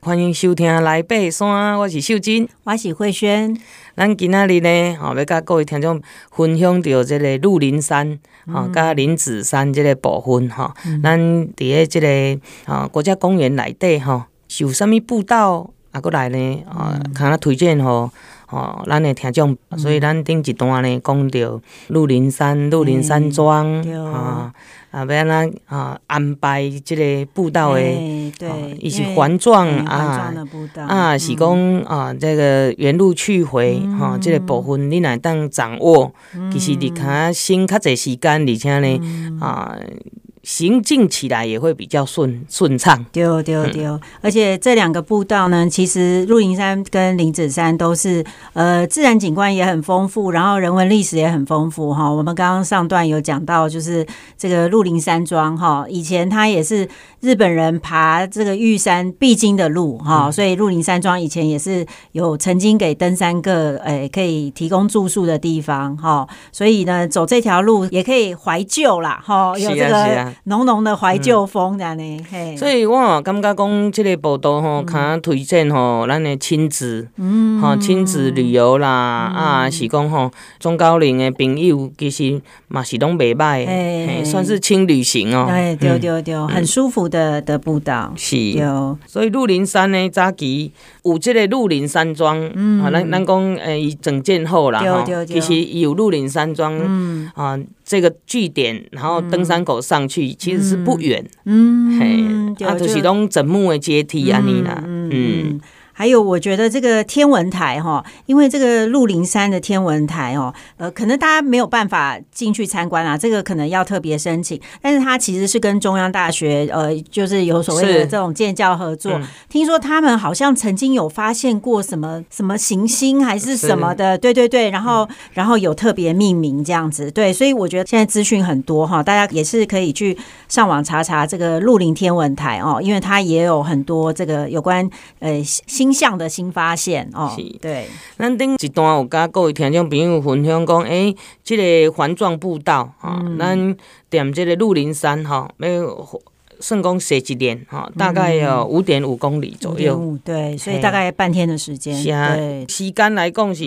欢迎收听《来爬山》，我是秀珍，我是慧萱。咱今仔日呢，吼要甲各位听众分享到即个鹿林山，吼甲林子山即个部分，吼、嗯。咱伫咧即个啊国家公园内底，吼，是有啥物步道啊？过来呢，啊，看咱推荐吼，吼，咱的听众。所以咱顶一段呢，讲到鹿林山、鹿林山庄啊。啊，要安怎啊安排即个步道的，对，伊是环状啊，啊是讲啊这个原路去回哈，这个部分你若当掌握，其实你较省较侪时间，而且呢啊。行进起来也会比较顺顺畅，对对对，而且这两个步道呢，其实鹿林山跟林子山都是呃自然景观也很丰富，然后人文历史也很丰富哈。我们刚刚上段有讲到，就是这个鹿林山庄哈，以前它也是日本人爬这个玉山必经的路哈，所以鹿林山庄以前也是有曾经给登山客诶可以提供住宿的地方哈，所以呢走这条路也可以怀旧啦哈，有这个。浓浓的怀旧风这样呢，嘿，所以我感觉讲这个报道吼，较推荐吼，咱的亲子，嗯，吼，亲子旅游啦，啊，是讲吼中高龄的朋友其实嘛是拢袂歹，嘿，算是轻旅行哦，哎，对对对，很舒服的的步道，是，所以鹿林山呢，早期有这个鹿林山庄，嗯，啊，咱咱讲诶，伊整建后啦，哈，其实有鹿林山庄，嗯，啊。这个据点，然后登山口上去其实是不远，嗯，嘿，啊，就是拢整木的阶梯安尼啦，嗯。还有，我觉得这个天文台哈，因为这个鹿林山的天文台哦，呃，可能大家没有办法进去参观啊，这个可能要特别申请。但是它其实是跟中央大学呃，就是有所谓的这种建教合作。听说他们好像曾经有发现过什么什么行星还是什么的，对对对，然后然后有特别命名这样子。对，所以我觉得现在资讯很多哈，大家也是可以去上网查查这个鹿林天文台哦，因为它也有很多这个有关呃星。星象的新发现哦，是对。咱顶一段有甲各位听众朋友分享讲，哎、欸，这个环状步道啊，咱踮这个鹿林山哈，要算讲写一年哈，大概有五点五公里左右，嗯、对，所以大概半天的时间。对，时间来讲是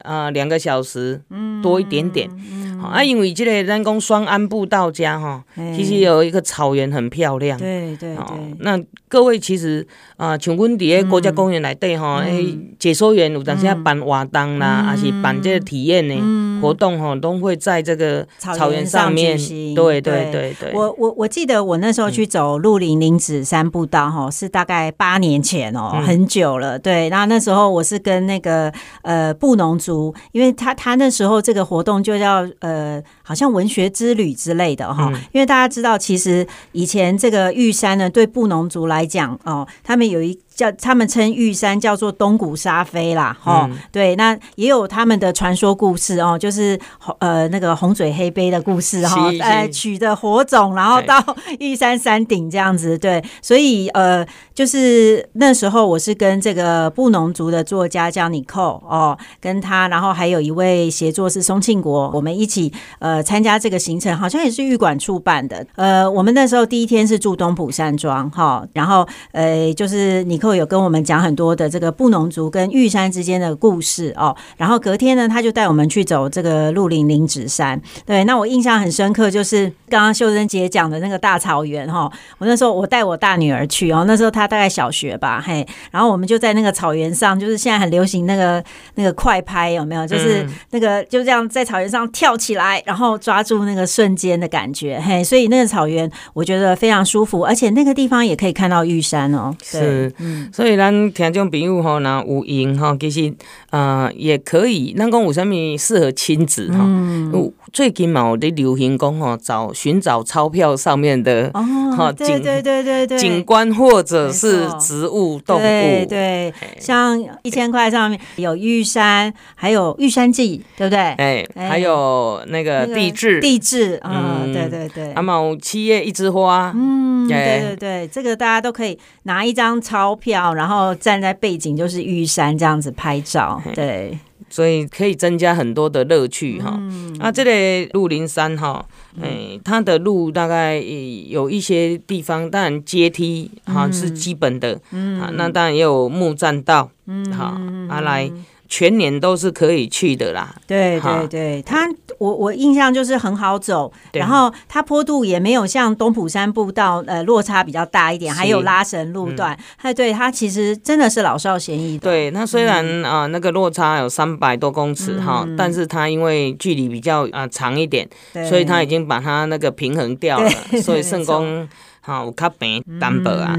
啊两个小时多一点点。嗯啊，因为这个咱讲双安步道家哈，其实有一个草原很漂亮。对对对。那各位其实啊，像阮伫个国家公园内底哈，诶，解说员有当时要办活动啦，还是办这个体验呢活动哈，都会在这个草原上面。对对对对。我我我记得我那时候去走鹿林林子山步道哈，是大概八年前哦，很久了。对，那那时候我是跟那个呃布农族，因为他他那时候这个活动就叫呃。呃，好像文学之旅之类的哈，因为大家知道，其实以前这个玉山呢，对布农族来讲哦，他们有一。叫他们称玉山叫做东谷沙飞啦，哈、嗯，对，那也有他们的传说故事哦，就是呃那个红嘴黑杯的故事哈，呃取的火种，然后到玉山山顶这样子，对，所以呃就是那时候我是跟这个布农族的作家叫尼寇哦，跟他，然后还有一位协作是松庆国，我们一起呃参加这个行程，好像也是玉管处办的，呃，我们那时候第一天是住东埔山庄哈，然后呃就是你。后有跟我们讲很多的这个布农族跟玉山之间的故事哦，然后隔天呢，他就带我们去走这个鹿林林子山。对，那我印象很深刻，就是刚刚秀珍姐讲的那个大草原哈。我那时候我带我大女儿去哦，那时候她大概小学吧，嘿，然后我们就在那个草原上，就是现在很流行那个那个快拍，有没有？就是那个就这样在草原上跳起来，然后抓住那个瞬间的感觉，嘿，所以那个草原我觉得非常舒服，而且那个地方也可以看到玉山哦。对是。所以咱听众朋友吼，那有闲吼，其实啊、呃、也可以。咱讲有啥物适合亲子哈？嗯、最近嘛有在流行讲吼，找寻找钞票上面的哦，景对对对对。景观或者是植物动物，对对，像一千块上面有玉山，还有玉山记，对不对？哎，还有那个地质。地质啊，对对对，还有七叶一枝花，嗯，对对对，这个大家都可以拿一张钞票。然后站在背景就是玉山这样子拍照，对。所以可以增加很多的乐趣哈。嗯、啊，这个鹿林山哈，哎、欸，它的路大概有一些地方，当然阶梯哈是基本的，嗯，啊，那当然也有木栈道，嗯，好，啊来。全年都是可以去的啦。对对对，它我我印象就是很好走，然后它坡度也没有像东埔山步道呃落差比较大一点，还有拉绳路段。哎，对，它其实真的是老少咸宜的。对，那虽然啊那个落差有三百多公尺哈，但是它因为距离比较啊长一点，所以它已经把它那个平衡掉了，所以 圣公好卡平单薄啊。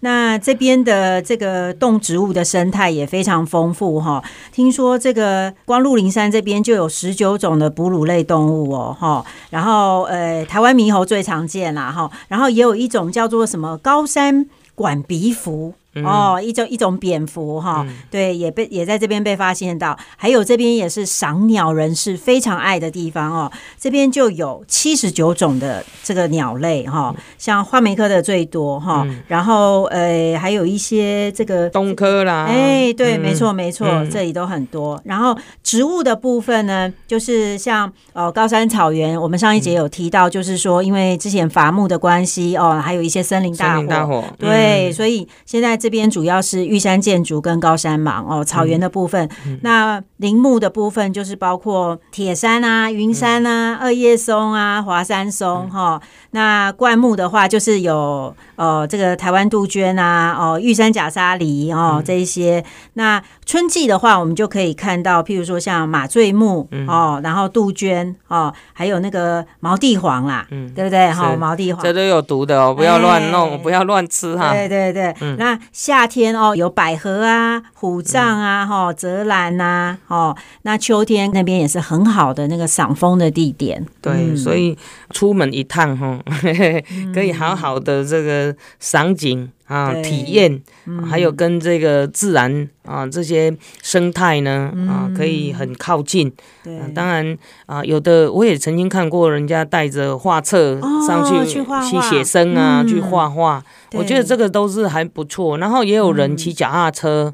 那这边的这个动植物的生态也非常丰富哈，听说这个光鹿林山这边就有十九种的哺乳类动物哦哈，然后呃台湾猕猴最常见啦哈，然后也有一种叫做什么高山管鼻蝠。哦，一种一种蝙蝠哈，嗯、对，也被也在这边被发现到，还有这边也是赏鸟人士非常爱的地方哦。这边就有七十九种的这个鸟类哈，像画眉科的最多哈，嗯、然后呃还有一些这个东科啦，哎，对，嗯、没错没错，嗯、这里都很多。然后植物的部分呢，就是像呃高山草原，我们上一节有提到，就是说因为之前伐木的关系哦，还有一些森林大火，大火对，嗯、所以现在。这边主要是玉山箭竹跟高山芒哦，草原的部分。那林木的部分就是包括铁杉啊、云杉啊、二叶松啊、华山松哈、嗯。那灌木的话，就是有呃这个台湾杜鹃啊、哦玉山假沙梨哦、嗯、这一些。那春季的话，我们就可以看到，譬如说像马醉木哦，然后杜鹃哦，还有那个毛地黄啦，嗯，对不对？哈，毛地黄这都有毒的哦，不要乱弄，欸、不要乱吃哈。对对对，嗯、那。夏天哦，有百合啊、虎杖啊、哈、泽兰呐，哦，那秋天那边也是很好的那个赏枫的地点。对，嗯、所以出门一趟哈，可以好好的这个赏景。啊，体验，还有跟这个自然啊这些生态呢啊，可以很靠近。对，当然啊，有的我也曾经看过人家带着画册上去去写生啊，去画画。我觉得这个都是还不错。然后也有人骑脚踏车，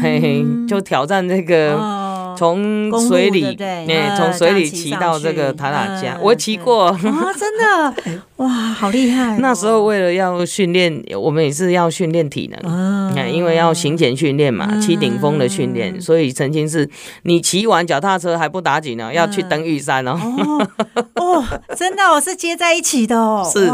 嘿嘿，就挑战这个。从水里，对，从水里骑到这个塔塔加，我骑过啊，真的，哇，好厉害！那时候为了要训练，我们也是要训练体能，你看，因为要行前训练嘛，骑顶峰的训练，所以曾经是你骑完脚踏车还不打紧呢，要去登玉山哦。哦，真的，我是接在一起的哦，是，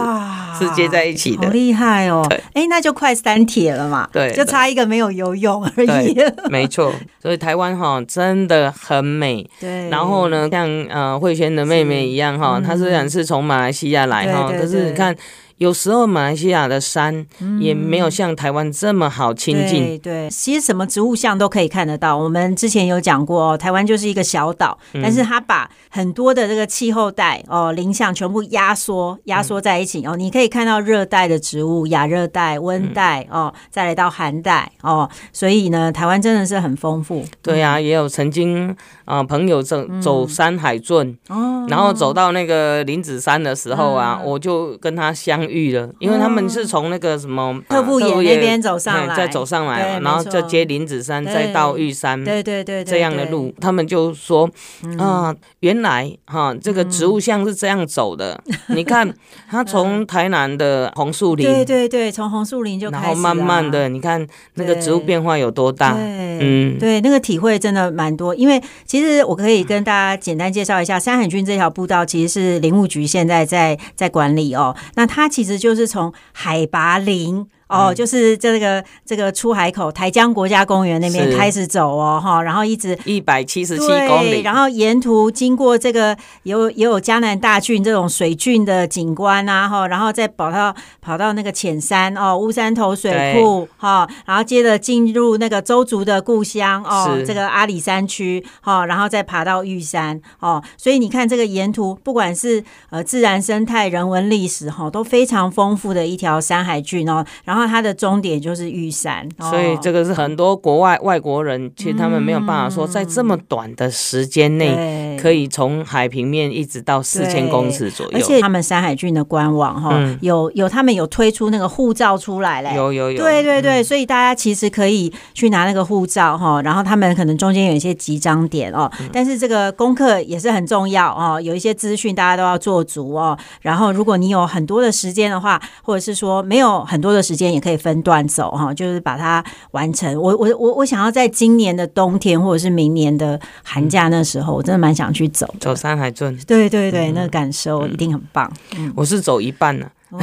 是接在一起的，好厉害哦！哎，那就快三铁了嘛，对，就差一个没有游泳而已。没错，所以台湾哈真。的很美，对。然后呢，像呃慧萱的妹妹一样哈，她虽然是从马来西亚来哈，可是你看。有时候马来西亚的山也没有像台湾这么好亲近。对对，其实什么植物像都可以看得到。我们之前有讲过，哦台湾就是一个小岛，但是它把很多的这个气候带哦林相全部压缩压缩在一起哦。你可以看到热带的植物、亚热带、温带哦，再来到寒带哦。所以呢，台湾真的是很丰富。对呀，也有曾经啊朋友走走山海圳哦，然后走到那个林子山的时候啊，我就跟他相。遇了，因为他们是从那个什么特步野那边走上来，再走上来，然后再接林子山，再到玉山，对对对，这样的路，他们就说啊，原来哈这个植物像是这样走的。你看，他从台南的红树林，对对对，从红树林就然后慢慢的，你看那个植物变化有多大？嗯，对，那个体会真的蛮多。因为其实我可以跟大家简单介绍一下，山海郡这条步道其实是林务局现在在在管理哦。那它。其实就是从海拔零。哦，就是这个这个出海口台江国家公园那边开始走哦，哈，然后一直一百七十七公里，然后沿途经过这个有也有江南大郡这种水郡的景观啊，哈，然后再跑到跑到那个浅山哦，乌山头水库哈，然后接着进入那个周族的故乡哦，这个阿里山区哈，然后再爬到玉山哦，所以你看这个沿途不管是呃自然生态、人文历史哈，都非常丰富的一条山海郡哦，然后。然后它的终点就是玉山，所以这个是很多国外外国人，其实他们没有办法说在这么短的时间内可以从海平面一直到四千公尺左右。而且他们山海郡的官网哈、嗯，有有他们有推出那个护照出来嘞，有有有，对对对，所以大家其实可以去拿那个护照哈，然后他们可能中间有一些集章点哦，但是这个功课也是很重要哦，有一些资讯大家都要做足哦。然后如果你有很多的时间的话，或者是说没有很多的时间，也可以分段走哈，就是把它完成。我我我我想要在今年的冬天或者是明年的寒假那时候，我真的蛮想去走走山海镇。对对对，那个感受一定很棒。嗯，我是走一半呢。哦，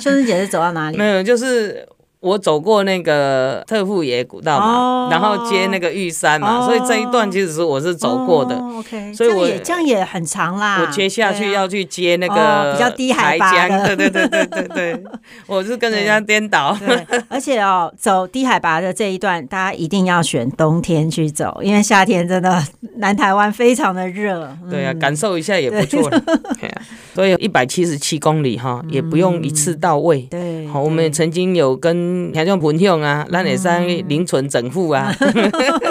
秀珍姐是走到哪里？没有，就是。我走过那个特富野古道嘛，哦，然后接那个玉山嘛，哦，所以这一段其实是我是走过的。哦，OK，所以我这样也这样也很长啦。我接下去要去接那个，哦，比较低海拔的，对对对对对对，我是跟人家颠倒。而且哦，走低海拔的这一段，大家一定要选冬天去走，因为夏天真的南台湾非常的热。嗯，对啊，感受一下也不错。对 啊，所以一百七十七公里哈，也不用一次到位。嗯，对，好，我们曾经有跟。听众分享啊，咱会使零存整付啊，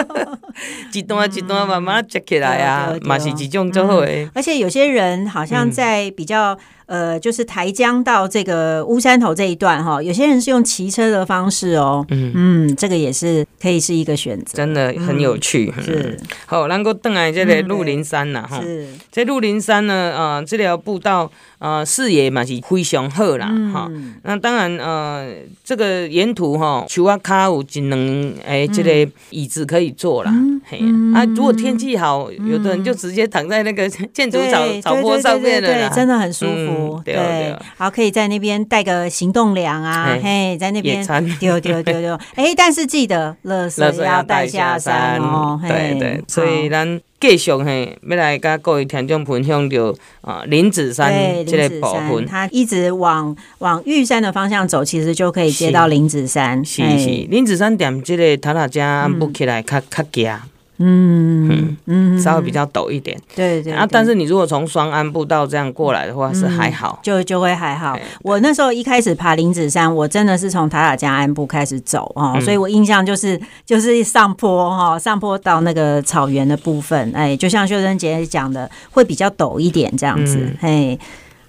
一段一段慢慢接起来啊，嘛是一种最好诶。而且有些人好像在比较。呃，就是台江到这个乌山头这一段哈，有些人是用骑车的方式哦，嗯嗯，这个也是可以是一个选择，真的很有趣。嗯、是好，咱个登来这个鹿林山呐哈，是这鹿林山呢，呃，这条步道呃视野嘛是非常好啦哈、嗯。那当然呃，这个沿途哈，树啊卡有一两哎，这个椅子可以坐啦。嗯嘿啊，如果天气好，有的人就直接躺在那个 建筑草草坡上面了，对，真的很舒服。嗯、对，对，好，可以在那边带个行动粮啊，嘿，在那边丢丢丢丢，哎，但是记得，垃圾要带下山哦。对对，所以咱继续嘿，要来跟各位听众分享就啊，林子山这个部分，他一直往往玉山的方向走，其实就可以接到林子山。是是，是，林子山点这个塔塔家不起来较较夹。嗯嗯嗯，稍微比较陡一点，对对啊，但是你如果从双安步道这样过来的话，是还好，就就会还好。我那时候一开始爬林子山，我真的是从塔塔加安步开始走哦，所以我印象就是就是上坡哈，上坡到那个草原的部分，哎，就像秀珍姐讲的，会比较陡一点这样子，嘿，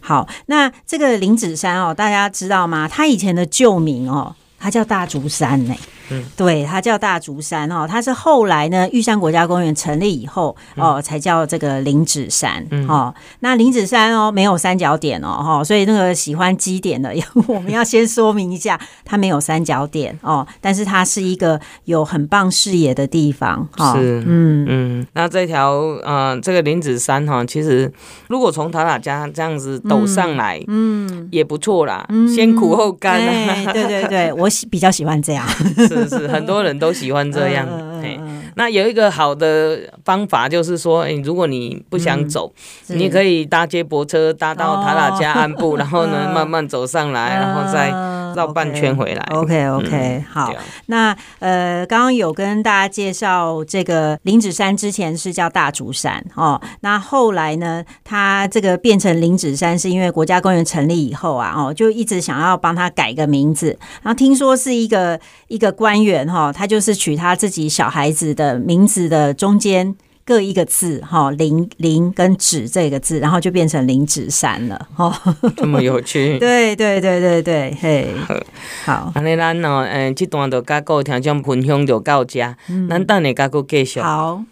好，那这个林子山哦，大家知道吗？它以前的旧名哦，它叫大竹山呢。嗯，对，它叫大竹山哦，它是后来呢玉山国家公园成立以后哦，才叫这个林子山哦。那林子山哦没有三角点哦哈，所以那个喜欢基点的，我们要先说明一下，它没有三角点哦，但是它是一个有很棒视野的地方哈。是，嗯嗯。那这条呃这个林子山哈，其实如果从塔塔家这样子陡上来，嗯，也不错啦，先苦后甘。对对对，我喜比较喜欢这样。是是是，很多人都喜欢这样。哎，那有一个好的方法，就是说，哎，如果你不想走，你可以搭接驳车搭到塔塔加安部，然后呢 慢慢走上来，然后再绕半圈回来。OK OK，好。那呃，刚刚有跟大家介绍这个林子山之前是叫大竹山哦，那后来呢，它这个变成林子山，是因为国家公园成立以后啊，哦，就一直想要帮它改个名字，然后听说是一个一个官员哈，他就是取他自己小孩子的名字的中间各一个字哈，林林跟纸这个字，然后就变成零纸山了哈。这么有趣？对对对对对，嘿，好。安尼咱哦，嗯，这段就甲各位听众分享就到这，咱等下甲佫继续。好。